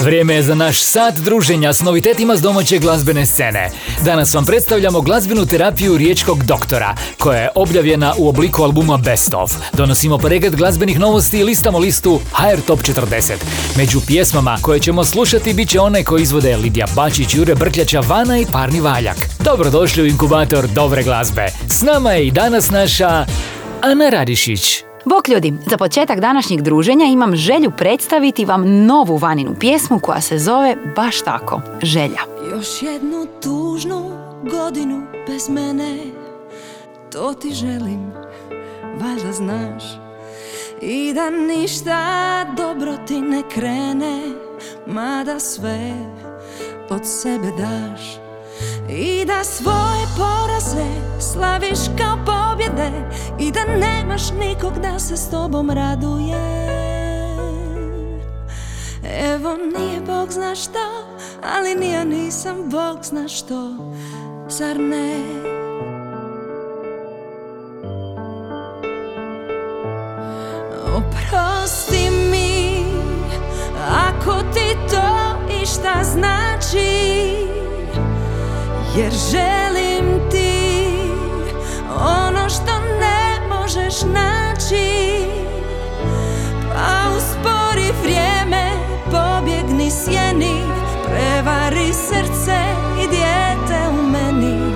Vrijeme je za naš sat druženja s novitetima s domaće glazbene scene. Danas vam predstavljamo glazbenu terapiju riječkog doktora, koja je objavljena u obliku albuma Best of. Donosimo pregled glazbenih novosti i listamo listu HR Top 40. Među pjesmama koje ćemo slušati bit će one koje izvode Lidija Bačić, Jure Brkljača, Vana i Parni Valjak. Dobrodošli u inkubator dobre glazbe. S nama je i danas naša Ana Radišić. Bok ljudi, za početak današnjeg druženja imam želju predstaviti vam novu vaninu pjesmu koja se zove baš tako, Želja. Još jednu tužnu godinu bez mene. To ti želim, valjda znaš. I da ništa dobro ti ne krene Mada sve od sebe daš i da svoje poraze slaviš kao pobjede I da nemaš nikog da se s tobom raduje Evo nije Bog zna što, ali ni ja nisam Bog zna što, zar ne? Oprosti mi, ako ti to išta znači jer želim ti ono što ne možeš naći. Pa uspori vrijeme, pobjegni sjeni Prevari srce i dijete u meni.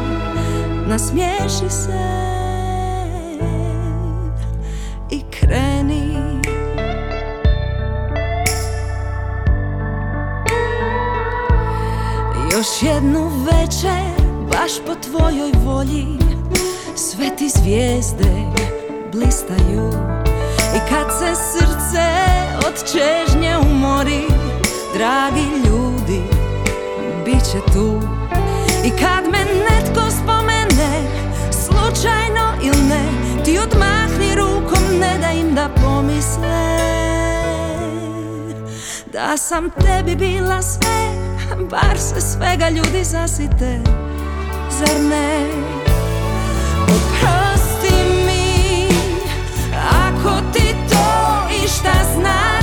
Nasmiješi se i kreni. Još jednu večer, baš po tvojoj volji Sve ti zvijezde blistaju. I kad se srce od čežnje umori Dragi ljudi, bit će tu. I kad me netko spomene, slučajno ili ne Ti odmahni rukom, ne da im da pomisle Da sam tebi bila sve Bar se svega ljudi zasite Zar ne? Oprosti mi Ako ti to išta znači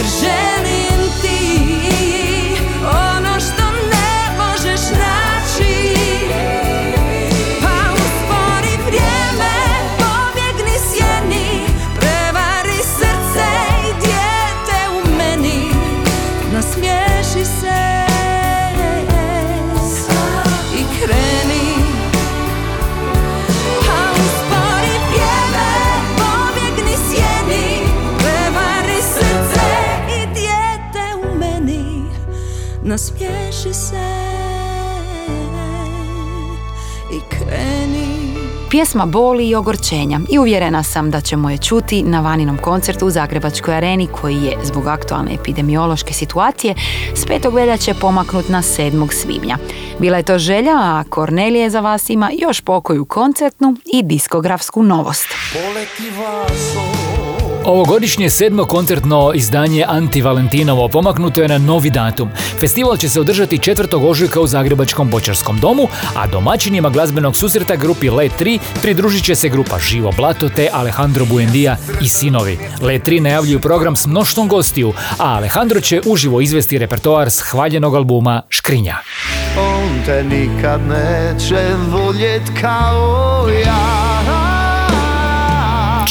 Jer Pjesma boli i ogorčenja i uvjerena sam da ćemo je čuti na Vaninom koncertu u Zagrebačkoj areni koji je zbog aktualne epidemiološke situacije s 5. veljače pomaknut na 7. svibnja. Bila je to želja, a Kornelije za vas ima još pokoju koncertnu i diskografsku novost. Ovogodišnje sedmo koncertno izdanje Anti Valentinovo pomaknuto je na novi datum. Festival će se održati 4. ožujka u Zagrebačkom Bočarskom domu, a domaćinima glazbenog susreta grupi Let 3 pridružit će se grupa Živo Blato te Alejandro Buendija i Sinovi. Let 3 najavljuju program s mnoštvom gostiju, a Alejandro će uživo izvesti repertoar s hvaljenog albuma Škrinja. On te nikad neće voljet kao ja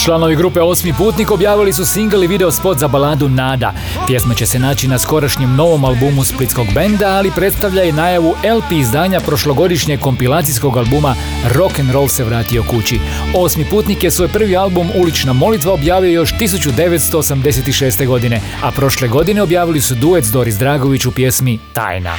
Članovi grupe Osmi putnik objavili su single i video spot za baladu Nada. Pjesma će se naći na skorašnjem novom albumu Splitskog benda, ali predstavlja i najavu LP izdanja prošlogodišnjeg kompilacijskog albuma Rock and Roll se vratio kući. Osmi putnik je svoj prvi album Ulična molitva objavio još 1986. godine, a prošle godine objavili su duet s Doris Dragović u pjesmi Tajna.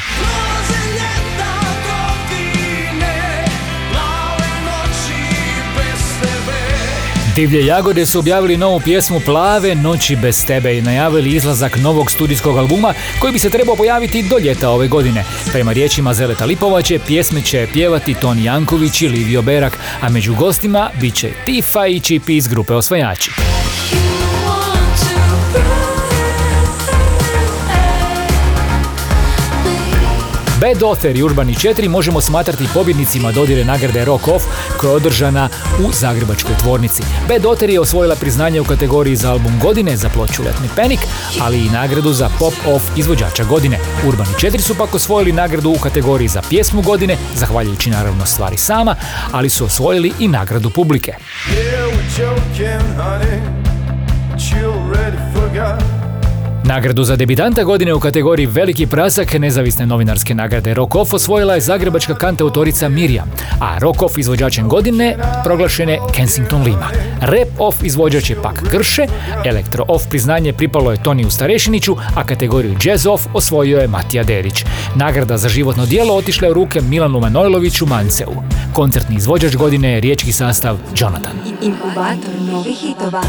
Divlje jagode su objavili novu pjesmu Plave noći bez tebe i najavili izlazak novog studijskog albuma koji bi se trebao pojaviti do ljeta ove godine. Prema riječima Zeleta Lipovaće pjesme će pjevati Toni Janković i Livio Berak, a među gostima bit će Tifa i Čipi iz grupe Osvajači. Bad Author i Urbani 4 možemo smatrati pobjednicima dodjele nagrade Rock Off koja je održana u Zagrebačkoj tvornici. Bad Author je osvojila priznanje u kategoriji za album godine za ploču Let Me Panic, ali i nagradu za Pop Off izvođača godine. Urbani 4 su pak osvojili nagradu u kategoriji za pjesmu godine, zahvaljujući naravno stvari sama, ali su osvojili i nagradu publike. Nagradu za debitanta godine u kategoriji Veliki prasak nezavisne novinarske nagrade Rock Off osvojila je zagrebačka kantautorica Mirjam, a Rock Off izvođačem godine proglašen je Kensington Lima. Rap Off izvođač je pak Grše, Elektro Off priznanje pripalo je Toniju Starešiniću, a kategoriju Jazz Off osvojio je Matija Derić. Nagrada za životno dijelo otišla je u ruke Milanu Manojloviću Manceu. Koncertni izvođač godine je riječki sastav Jonathan. Inkubator novih hitova.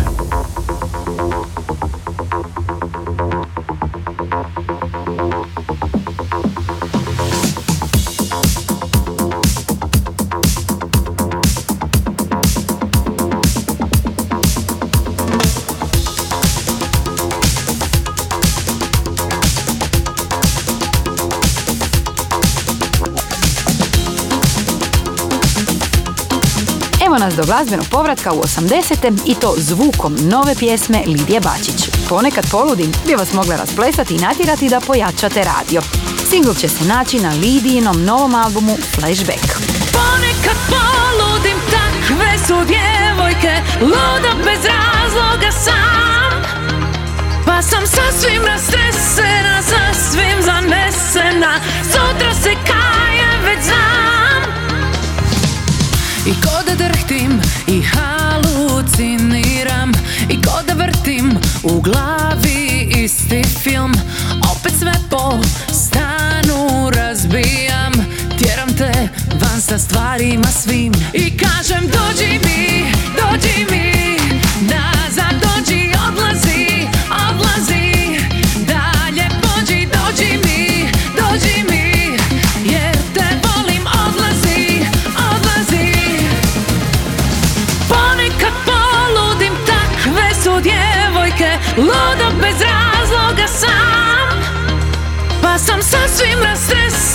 Nas do glazbenog povratka u 80. i to zvukom nove pjesme Lidije Bačić. Ponekad poludim bi vas mogla rasplesati i natjerati da pojačate radio. Singl će se naći na Lidijinom novom albumu Flashback. Ponekad poludim, takve su djevojke Luda bez razloga sam Pa sam sasvim rastresena, sasvim zanesena Sutra se kajem, već znam I ko drhtim i haluciniram. I ko da vrtim u glavi isti film Opet sve po stanu razbijam. Tjeram te van sa stvarima svim. I kažem dođi mi, Pa sam sasvim rastresena, sasvim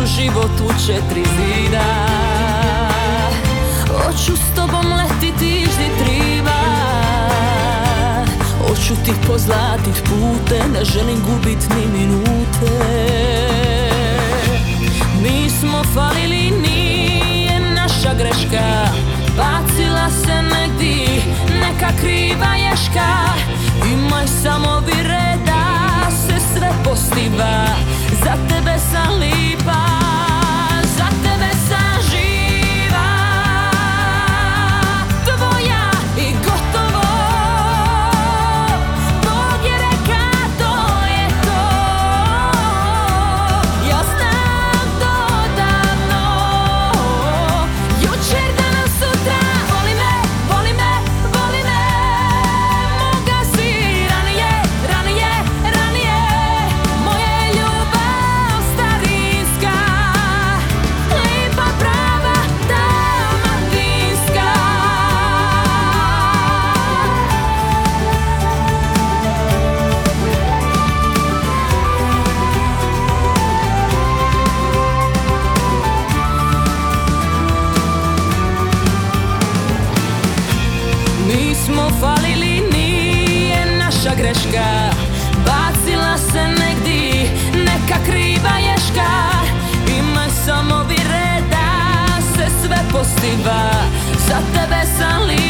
Neću život u četiri zida. Hoću s tobom letiti ždi triba. Hoću ti pozlatit pute Ne želim gubit ni minute. Nismo falili, nije naša greška. Bacila se negdi neka kriva ješka. Imaj samo vire da se sve postiva Za tebe sam lipa tebe sam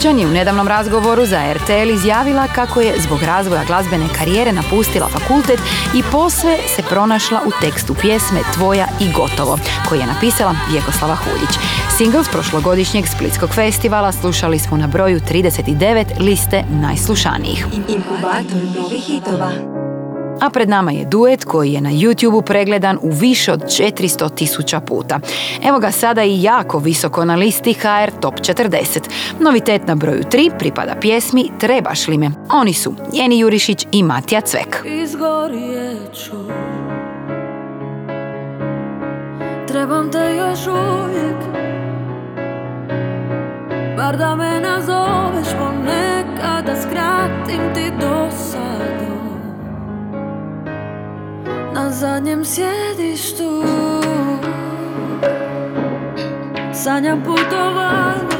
Bučan je u nedavnom razgovoru za RTL izjavila kako je zbog razvoja glazbene karijere napustila fakultet i posve se pronašla u tekstu pjesme Tvoja i gotovo, koji je napisala Vjekoslava Huljić. Single s prošlogodišnjeg Splitskog festivala slušali smo na broju 39 liste najslušanijih. Inkubator novih hitova. A pred nama je duet koji je na YouTubeu pregledan u više od 400 tisuća puta. Evo ga sada i jako visoko na listi HR Top 40. Novitet na broju 3 pripada pjesmi Trebaš li me? Oni su Jeni Jurišić i Matija Cvek. Izgorijet ću Trebam te još uvijek Bar da me nazoveš ponekad Da skratim ti dosadu Na zadnjem sjedištu Sanjam putovanje.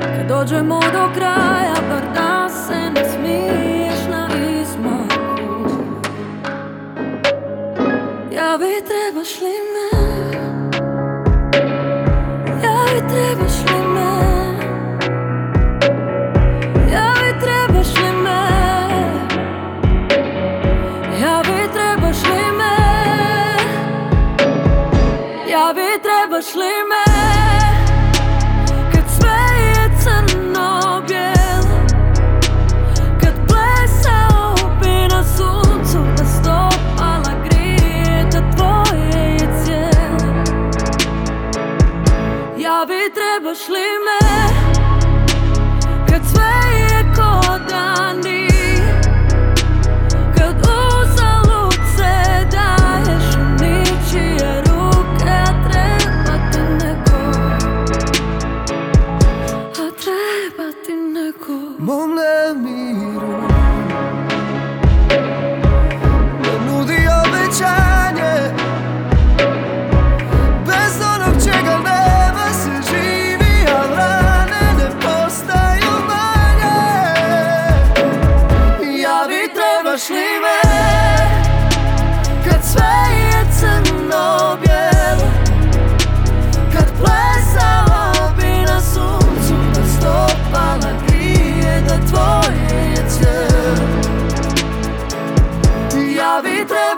Kad dođemo do kraja Bar da se ne smiješ na izmaku. Ja vi trebaš li me? Ja vi trebaš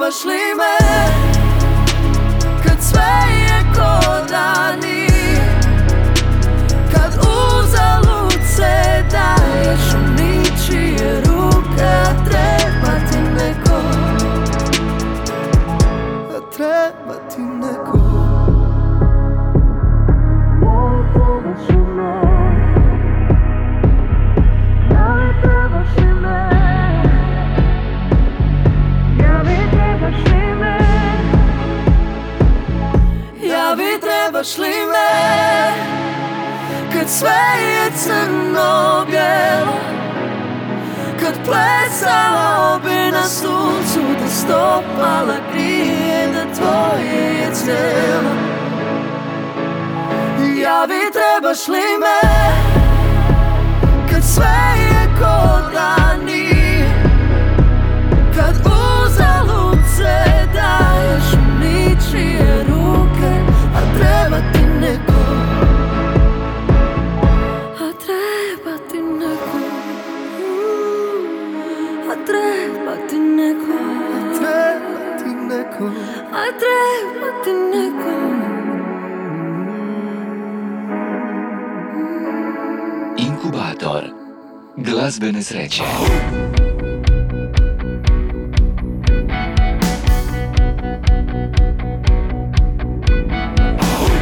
Javi trebaš trebaš li me? Kad sve je crno bijelo Kad plesala bi na suncu Da stopala grije Da tvoje je cijelo Javi trebaš li me? Kad sve je ko da nije Kad uzalud treba ti neko Inkubator. Glazbene sreće.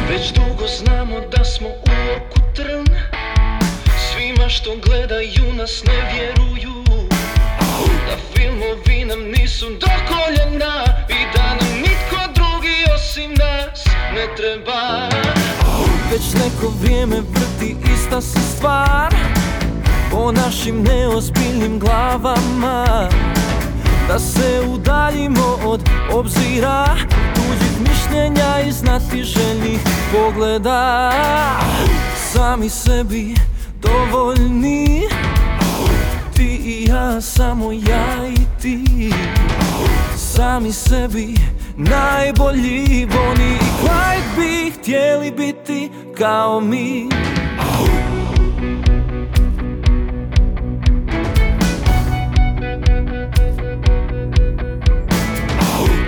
Već dugo znamo da smo u oku trn. Svima što gledaju nas ne vjeruju. Da filmovi nam nisu do koljena ne treba. Već neko vrijeme vrti ista se stvar. Po našim neozbiljnim glavama. Da se udaljimo od obzira Tuđih mišljenja i znatiželjnih pogleda. Sami sebi dovoljni. Ti i ja, samo ja i ti. Sami sebi najbolji Bonnie Clyde bi htjeli biti kao mi.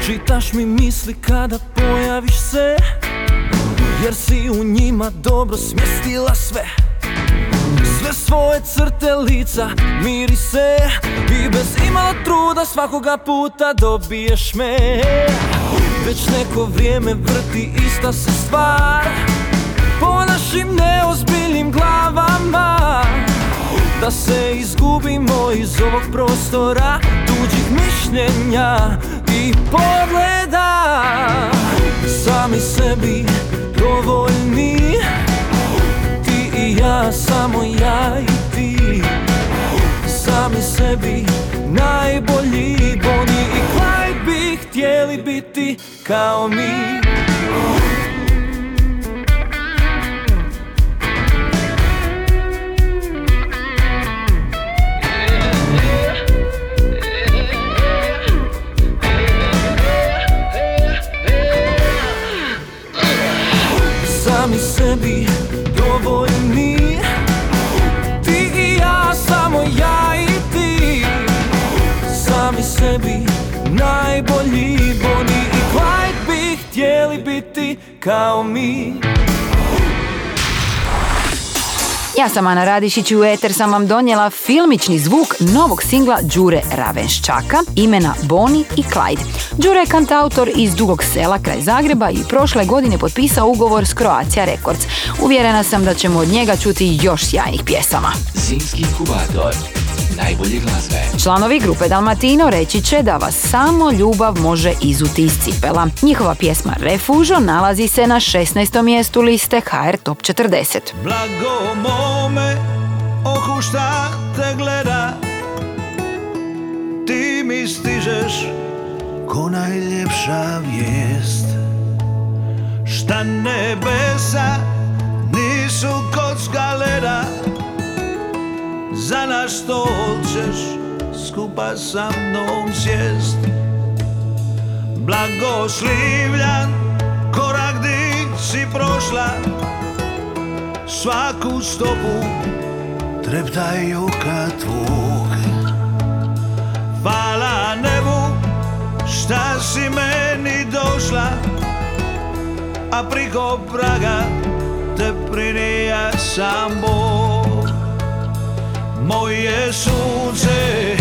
Čitaš mi misli kada pojaviš se Jer si u njima dobro smjestila sve. Sve svoje crte lica miri se I bez imalo truda svakoga puta dobiješ me Već neko vrijeme vrti ista se stvar. Po našim neozbiljnim glavama Da se izgubimo iz ovog prostora Tuđih mišljenja i pogleda. Sami sebi dovoljni biti kao kao mi Ja sam Ana Radišić i u Eter sam vam donijela filmični zvuk novog singla Đure Ravenščaka imena Boni i Clyde. Đure je kantautor iz Dugog sela kraj Zagreba i prošle godine potpisao ugovor s Croatia Records. Uvjerena sam da ćemo od njega čuti još sjajnih pjesama. Zimski inkubator najbolje glazbe. Članovi grupe Dalmatino reći će da vas samo ljubav može izuti iz cipela. Njihova pjesma Refužo nalazi se na 16. mjestu liste HR Top 40. Blago mome oku šta te gleda Ti mi stižeš ko najljepša vijest Šta nebesa nisu kocka leda Za naš stol ćeš skupa sa mnom sjest. Blagoslivljan korak di si prošla. Svaku stopu treptaju kad tvog Hvala nebu šta si meni došla? A priko praga te prinija sam Bog Moje sunce,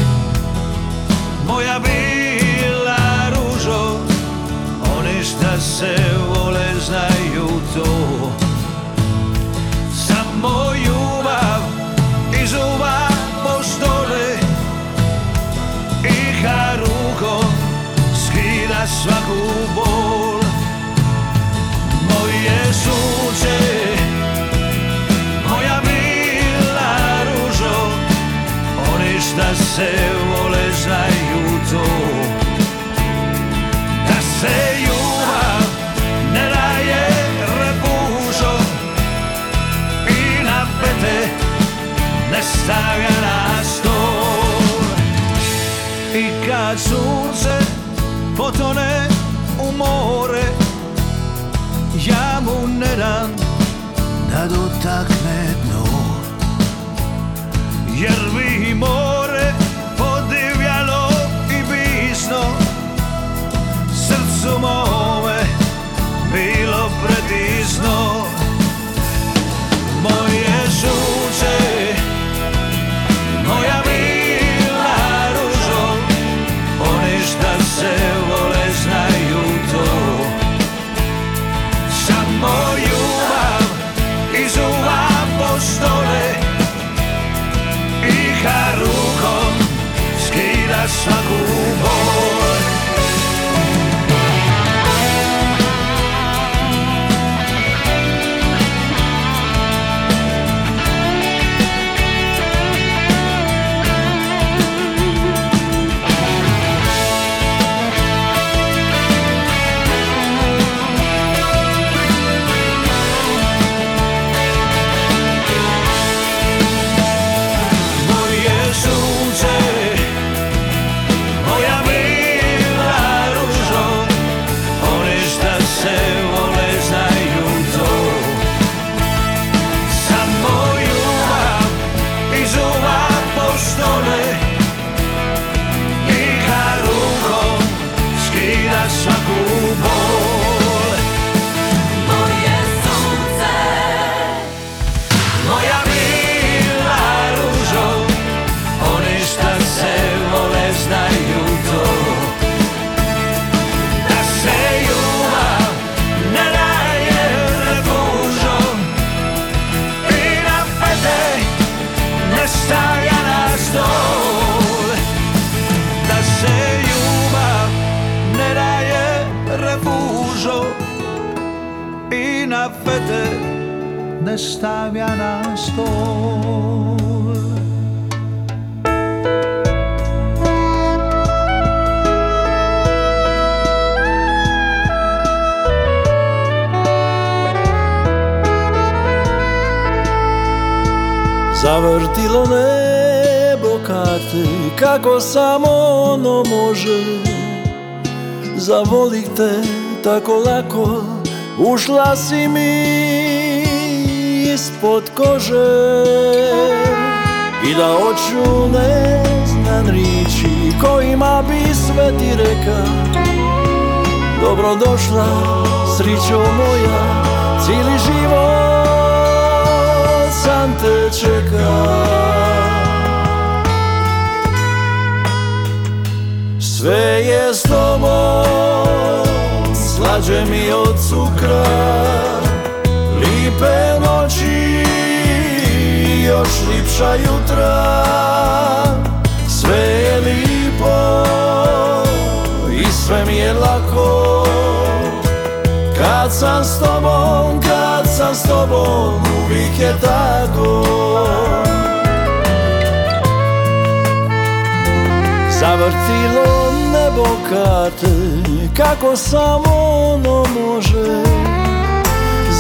moja bila ružo Oni šta se vole znaju to. Samo ljubav iz uva postole I kad rukom skida svaku se vole znaju to Da se ljubav ne daje repužo. I na pete ne stavlja na stol. I kad sunce potone u more Ja mu ne dam da dotakne dno. Jer bi more bilo predizno Moje sunce, Zavrtilo nebo karte kako samo ono može. Zavolih te tako lako Ušla si mi ispod kože. I da oču ne znam riči Kojima bi sve ti reka. Dobrodošla, srićo moja Cijeli život sam te čeka. Sve je s tobom Slađe mi od cukra. Lipe noći Još lipša jutra. Sve je lipo I sve mi je lako Kad sam s tobom, kad sam s tobom Uvijek je tako. Zavrtilo nebo karte Kako samo ono može.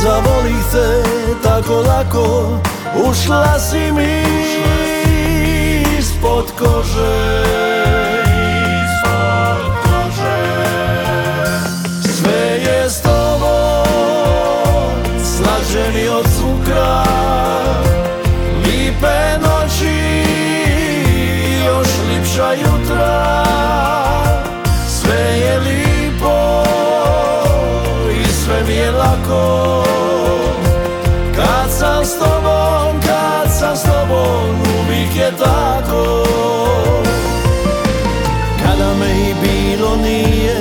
Zavolih te tako lako Ušla si mi ispod kože jutra Sve je lipo I sve mi je lako. Kad sam s tobom Kad sam s tobom Uvijek je tako. Kada me i bilo nije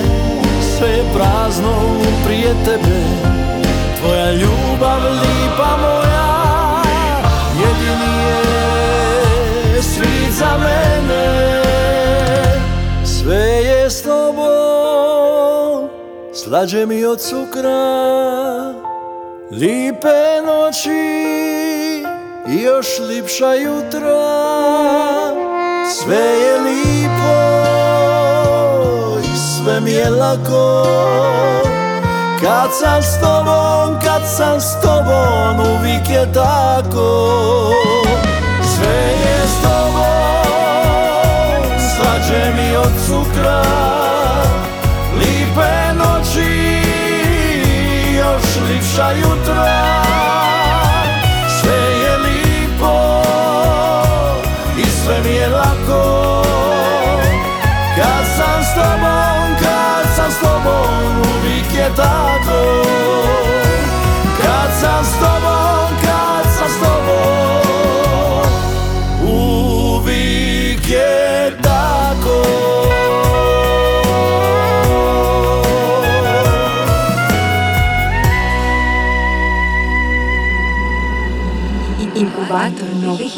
Sve je prazno prije tebe. Tvoja ljubav Slađe mi od cukra Lipe noći i još lipša jutra. Sve je lipo i sve mi je lako. Kad sam s tobom, kad sam s tobom, uvijek je tako. Sve je s tobom, slađe mi od cukra lipša jutra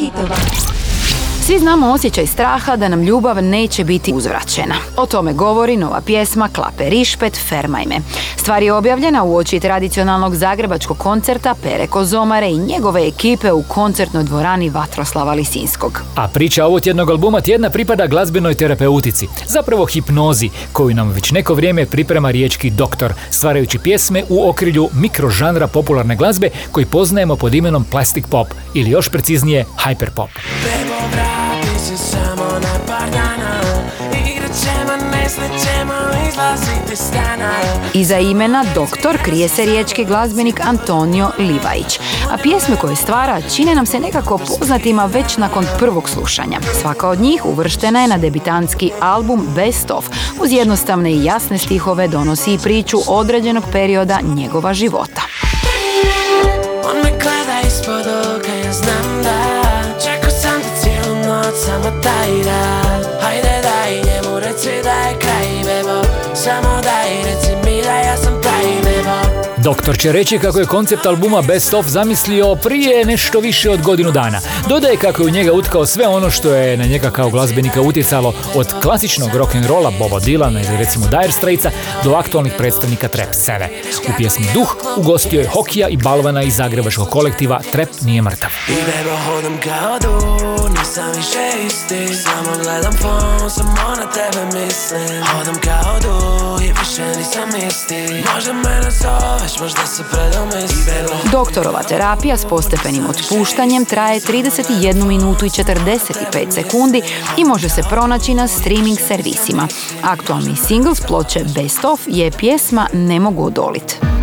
Inkubator novih hitova. Svi znamo osjećaj straha da nam ljubav neće biti uzvraćena. O tome govori nova pjesma Klape Rišpet Fermajme. Stvar je objavljena u oči tradicionalnog zagrebačkog koncerta Pere Kozomare i njegove ekipe u koncertnoj dvorani Vatroslava Lisinskog. A priča ovog tjednog albuma tjedna pripada glazbenoj terapeutici, zapravo hipnozi, koju nam već neko vrijeme priprema riječki doktor, stvarajući pjesme u okrilju mikrožanra popularne glazbe koji poznajemo pod imenom plastic pop ili još preciznije hyperpop. Bebo, vrati se samo na par dana Igrat ćemo, izlaziti stana Iza imena Doktor krije se riječki glazbenik Antonio Livajić, a pjesme koje stvara čine nam se nekako poznatima već nakon prvog slušanja. Svaka od njih uvrštena je na debitanski album Best of, uz jednostavne i jasne stihove donosi i priču određenog perioda njegova života. On me gleda ispod oka, ja znam da noć, samo taj rad. Hajde daj njemu reci da je kraj, bebo Samo daj reci Doktor će reći kako je koncept albuma Best of zamislio prije nešto više od godinu dana. Dodaje kako je u njega utkao sve ono što je na njega kao glazbenika utjecalo od klasičnog rock'n'rolla Boba Dylana ili recimo Dire Straitsa do aktualnih predstavnika trap scene. U pjesmi Duh ugostio je Hokija i Balvana iz zagrebačkog kolektiva Trap nije mrtav. Nisam više isti Samo gledam fon, samo na tebe mislim Hodam kao du i više nisam isti Možda Doktorova terapija s postepenim otpuštanjem traje 31 minutu i 45 sekundi i može se pronaći na streaming servisima. Aktualni singl s ploče Best of je pjesma Ne mogu odolit.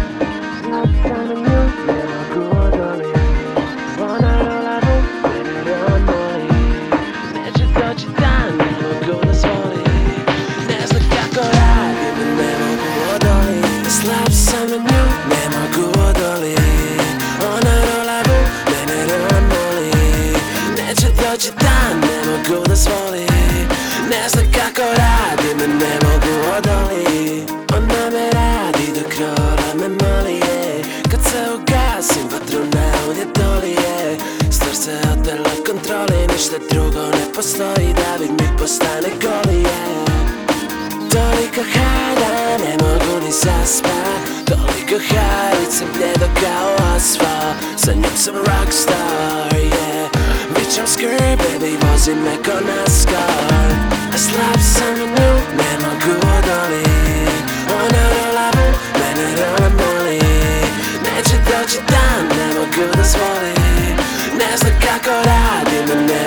Drugo ne postoji Da bi mi postane golije. Toliko hajda, ne mogu ni zaspat Toliko hajdica bljedo kao asfalt. Sa njom sam rockstar, yeah. Vičam skrb, baby, vozi me ko NASCAR. A slab sam na nju, ne mogu odolit Ona rola bu, mene rola moli Neće doći dan, ne mogu dozvolit Ne znam kako radim, ne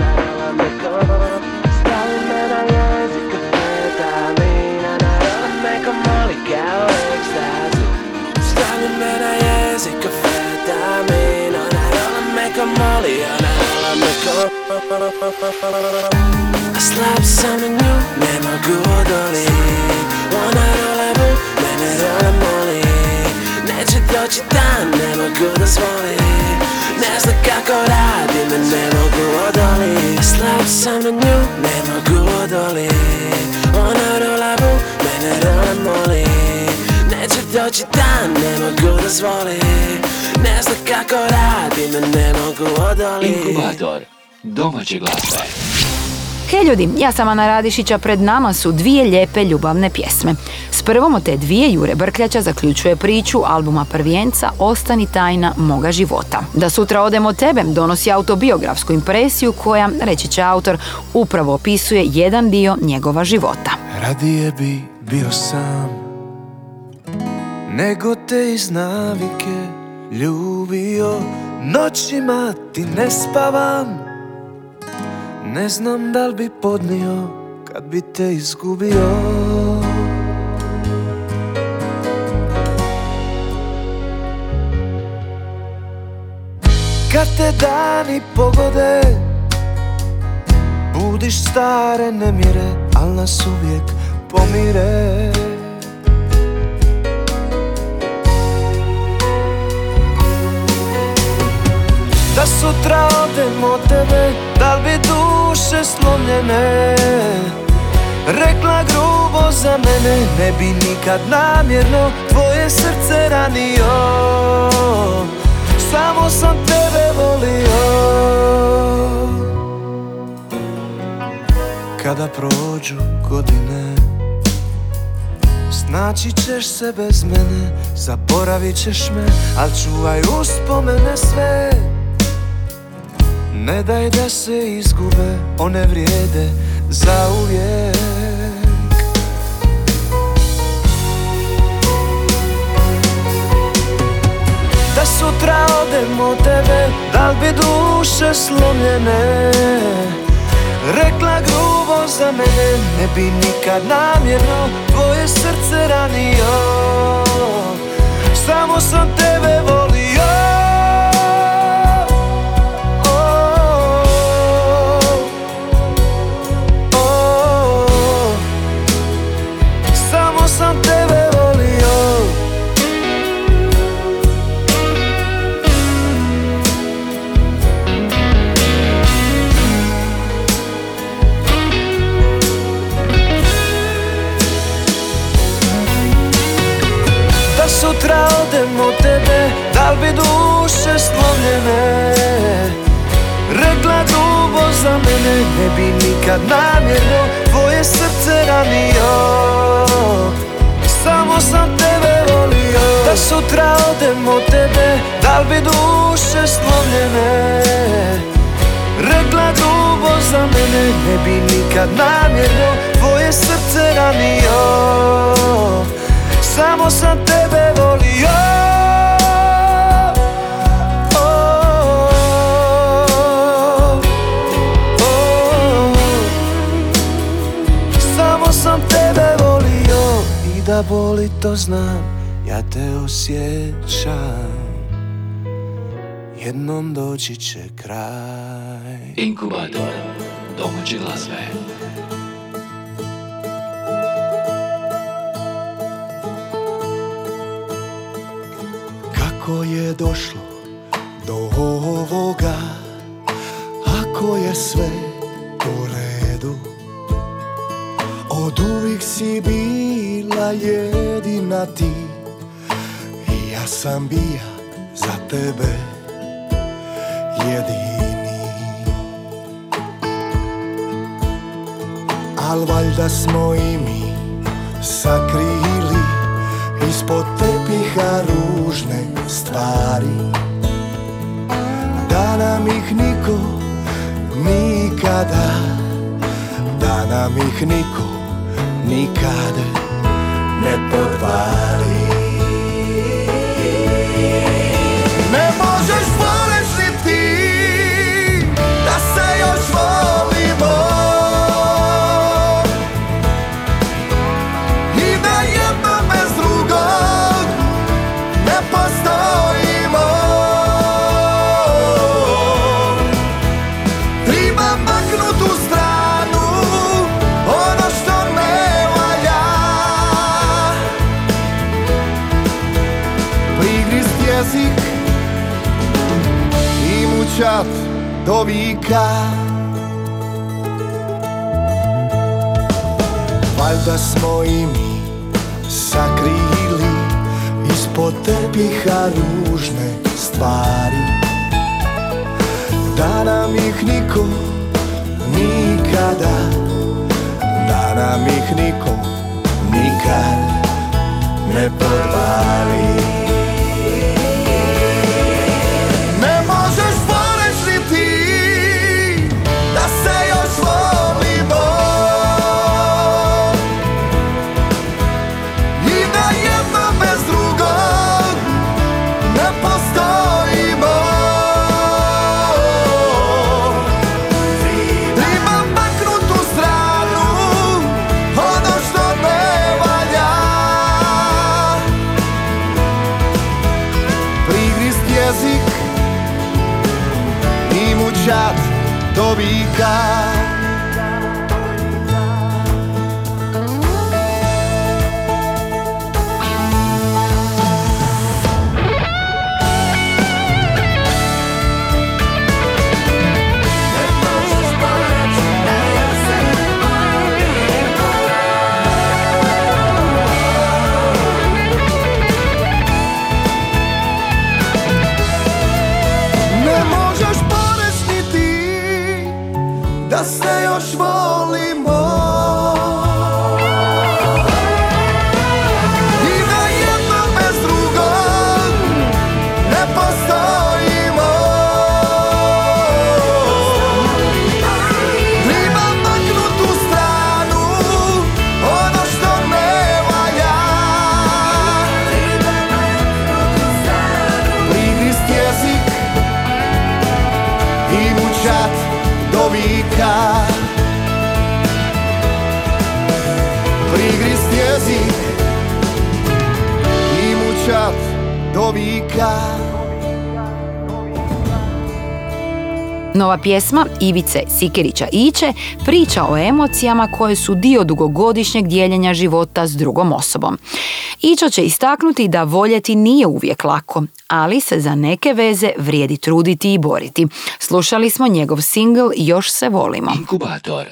slab sam nju Ne mogu odolit. Ona rola bu Mene rola moli. Neće doći dan Ne mogu dozvolit. Ne zna kako radi Me ne mogu odolit. Slab sam nju Ne mogu odolit. Ona rola bu Mene rola moli. Neće doći dan, ne mogu dozvolit. Ne zna kako radi, me ne mogu odolit. Inkubator domaće glazbe. Hej ljudi, ja sam Ana Radišića, pred nama su dvije lijepe ljubavne pjesme. S prvom od te dvije Jure Brkljača zaključuje priču albuma Prvijenca Ostani tajna moga života. Da sutra odem od tebe donosi autobiografsku impresiju koja, reći će autor, upravo opisuje jedan dio njegova života. Radije bi bio sam Nego te iz navike ljubio Noćima ti ne spavam Ne znam da li bi podnio kad bi te izgubio. Kad te dani pogode Budiš stare nemire, al nas uvijek pomire. Da sutra odem od tebe, duše slomljene. Rekla grubo za mene, ne bi nikad namjerno tvoje srce ranio. Samo sam tebe volio. Kada prođu godine Znači ćeš se bez mene, zaboravit ćeš me Al čuvaj uspomene sve Ne daj da se izgube, one vrijede za uvijek. Da sutra odem od tebe, da li bi duše slomljene? Rekla grubo za mene, ne bi nikad namjerno tvoje srce ranio. Samo sam tebe volio li bi duše slomljene Rekla grubo za mene Ne bi nikad namjerno Tvoje srce ranio Samo sam tebe volio. Da sutra odem od tebe Da li bi duše slomljene Rekla grubo za mene Ne bi nikad namjerno Tvoje srce ranio Samo sam tebe volio da boli to znam Ja te osjećam. Jednom doći će kraj. Inkubator domaće glazbe. Kako je došlo do ovoga? Ako je sve uvijek si bila jedina ti. I ja sam bija za tebe jedini. Al valjda smo i mi sakrili Ispod tepiha ružne stvari. Da nam ih niko nikada Da nam ih niko nikad ne podvali vika Valjda smo i mi sakrili ispod tepiha ružne stvari. Da nam ih niko nikada Da nam ih niko nikad ne podvali se još volimo Nova pjesma Ivice Sikerića Iće priča o emocijama koje su dio dugogodišnjeg dijeljenja života s drugom osobom. Ićo će istaknuti da voljeti nije uvijek lako, ali se za neke veze vrijedi truditi i boriti. Slušali smo njegov singl Još se volimo. Inkubator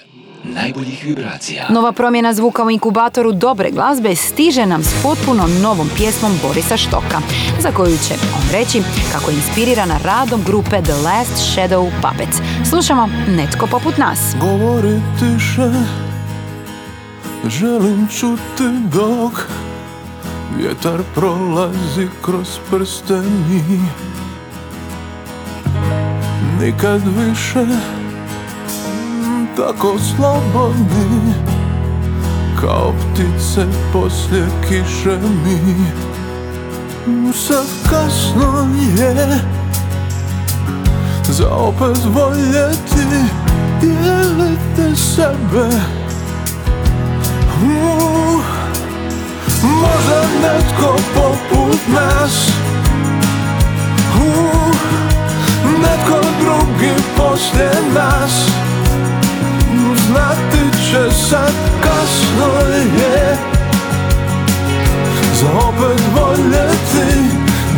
najboljih vibracija. Nova promjena zvuka u inkubatoru dobre glazbe stiže nam s potpuno novom pjesmom Borisa Štoka, za koju će on reći kako je inspirirana radom grupe The Last Shadow Puppets. Slušamo Netko poput nas. Govori tiše Želim čuti dok Vjetar prolazi kroz prsteni Nikad više Tako slobodni Kao ptice poslije kiše mi. Sad kasno je Za opet voljeti Dijelite sebe. Možda netko poput nas. Netko drugi poslije nas Znati će sad kasno je. Za opet voljeti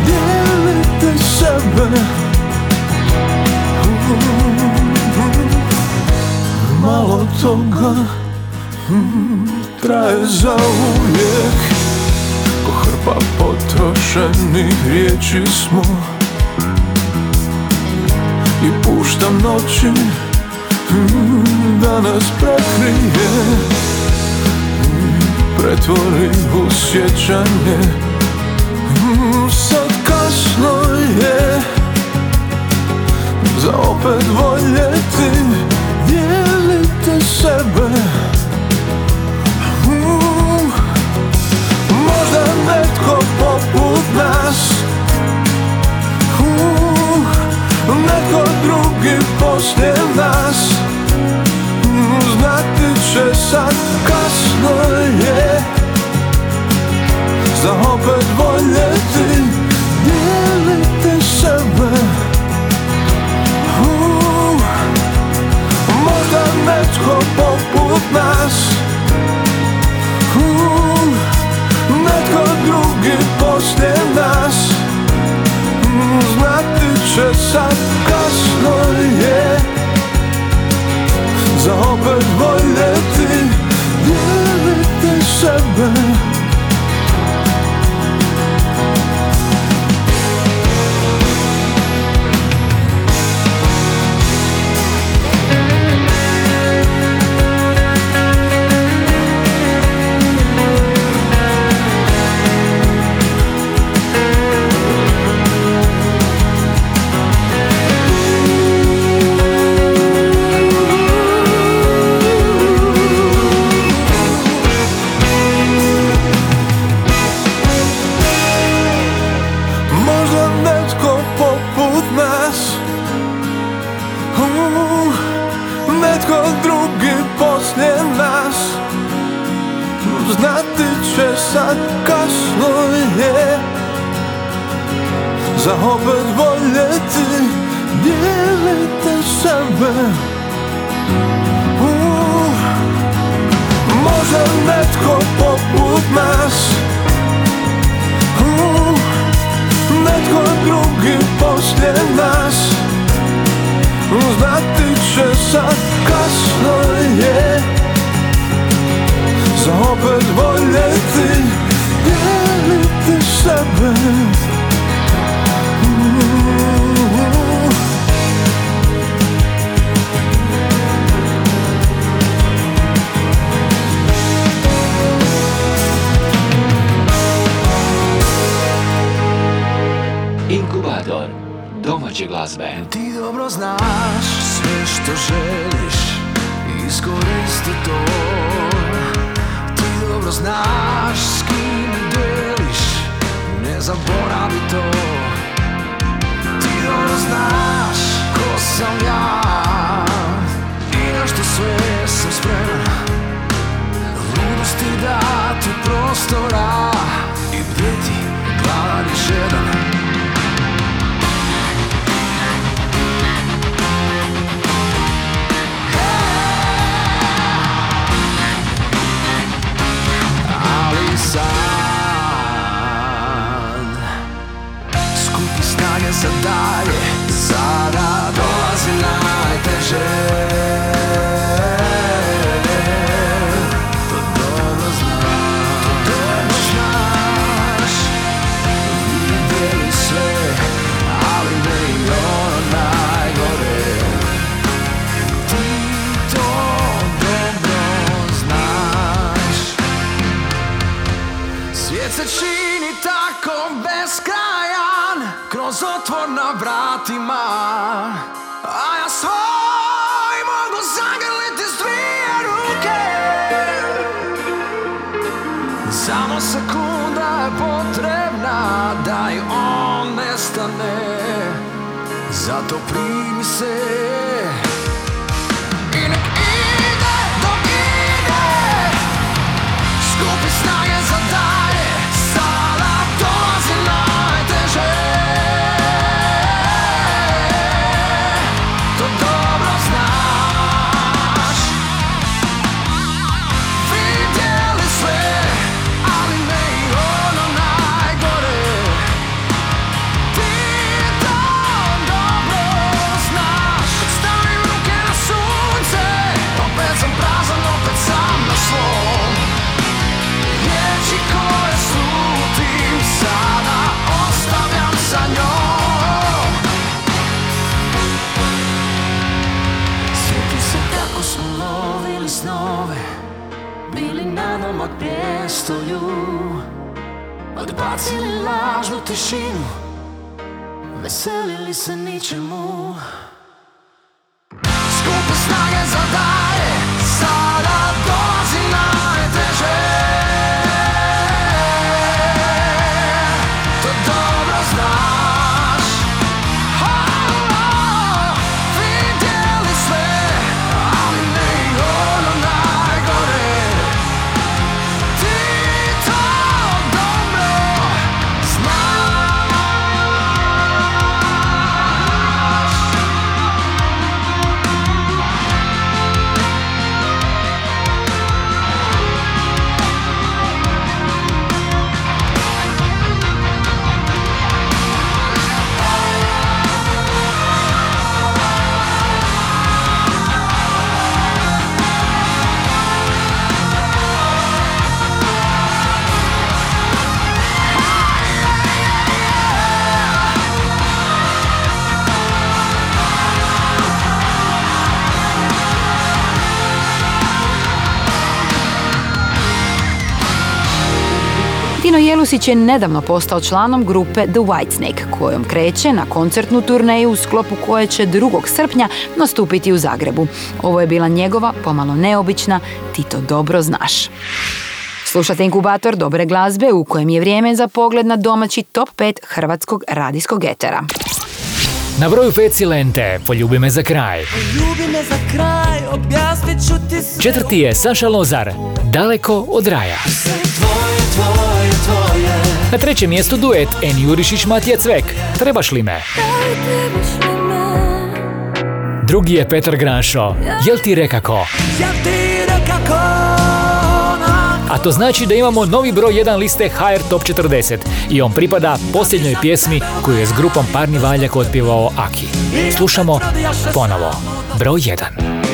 Dijeliti sebe. Malo toga mm, traje za uvijek. Ko hrpa potrošenih riječi smo. I puštam noći da nas prekrije. Pretvori u sjećanje. Mm, sad kasno je Za opet voljeti. Dijelite sebe. Mm, možda netko poput nas Neko drugi poslije nas Znati će sad kasno je. Za opet voljeti Dijeliti sebe. Uh, Možda netko poput nas Će sad kasno je. Za opet voljeti Dijeliti sebe Za opet voljeti Dijelite sebe. Uh, Možda netko poput nas? Uh, Netko drugi poslije nas? Znati će sad kasno je. Za opet voljeti Dijeliti sebe Ti dobro znaš sve što želiš Iskoristi to. Ti dobro znaš s kim deliš Ne zaboravi to. Ti dobro znaš ko sam ja I na što sve sam spreman. Ludosti dati prostora I bdjeti gladan i žedan ali dalje. Sada dolazi najteže Kroz otvor na vratima A ja svoj mogu zagrliti s dvije ruke. Samo sekunda je potrebna Da i on nestane. Zato primi se Nino Jelusić je nedavno postao članom grupe The Whitesnake, kojom kreće na koncertnu turneju u sklopu koje će 2. srpnja nastupiti u Zagrebu. Ovo je bila njegova, pomalo neobična, ti to dobro znaš. Slušate inkubator dobre glazbe u kojem je vrijeme za pogled na domaći top 5 hrvatskog radijskog etera. Na broju si Lente, poljubi me za kraj. Ljubi me za kraj, objasnit ću ti sve Četvrti je Saša Lozar, daleko od raja. Tvoje, tvoje, tvoje Na trećem mjestu duet En Jurišić Matija Cvek, trebaš li me? Drugi je Petar Granšo, jel ti rekako? Ja ti nekako A to znači da imamo novi broj 1 liste HR Top 40 i on pripada posljednjoj pjesmi koju je s grupom Parni Valjak otpjevao Aki. Slušamo ponovo. Broj 1.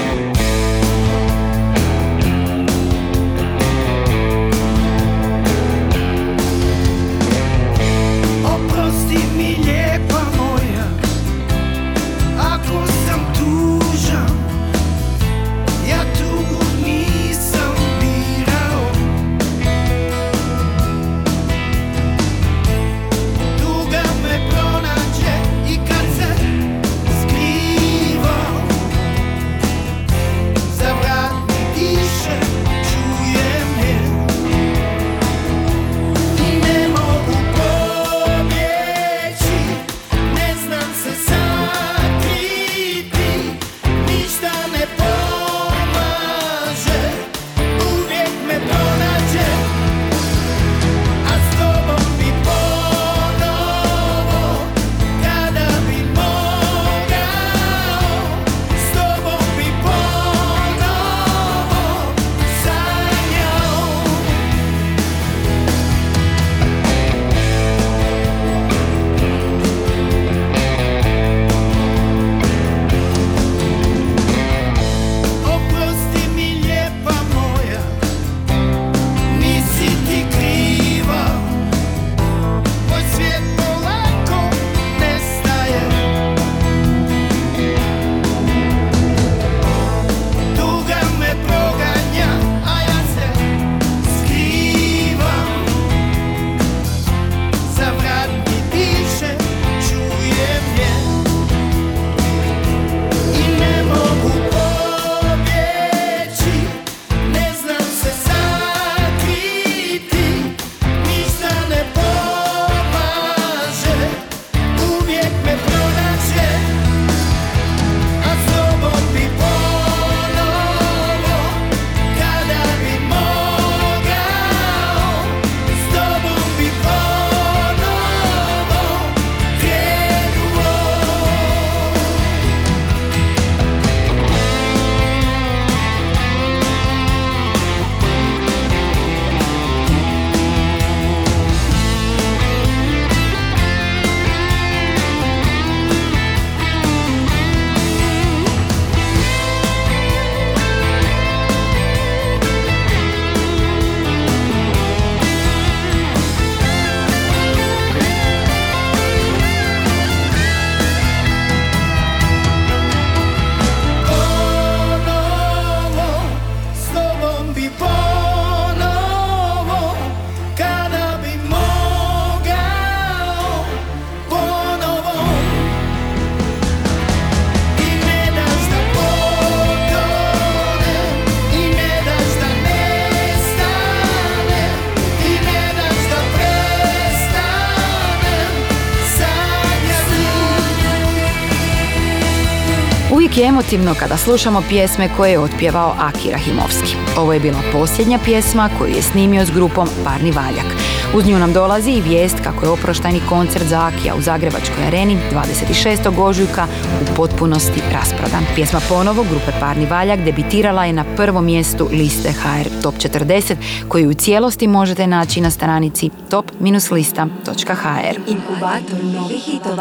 emotivno kada slušamo pjesme koje je otpjevao Aki Rahimovski. Ovo je bila posljednja pjesma koju je snimio s grupom Parni Valjak. Uz nju nam dolazi i vijest kako je oproštajni koncert za Akija u Zagrebačkoj areni 26. ožujka u potpunosti rasprodan. Pjesma ponovo grupe Parni Valjak debitirala je na prvom mjestu liste HR Top 40 koju u cijelosti možete naći na stranici top-lista.hr.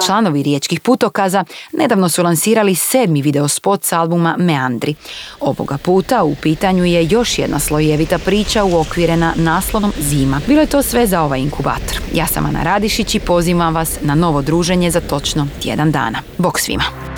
Članovi riječkih putokaza nedavno su lansirali sedmi videospot s albuma Meandri. Ovoga puta u pitanju je još jedna slojevita priča uokvirena naslovom Zima. Bilo je to sve za ovaj inkubator. Ja sam Ana Radišić i pozivam vas na novo druženje za točno tjedan dana. Bog svima!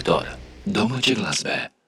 Strah Inkubator domaće glazbe.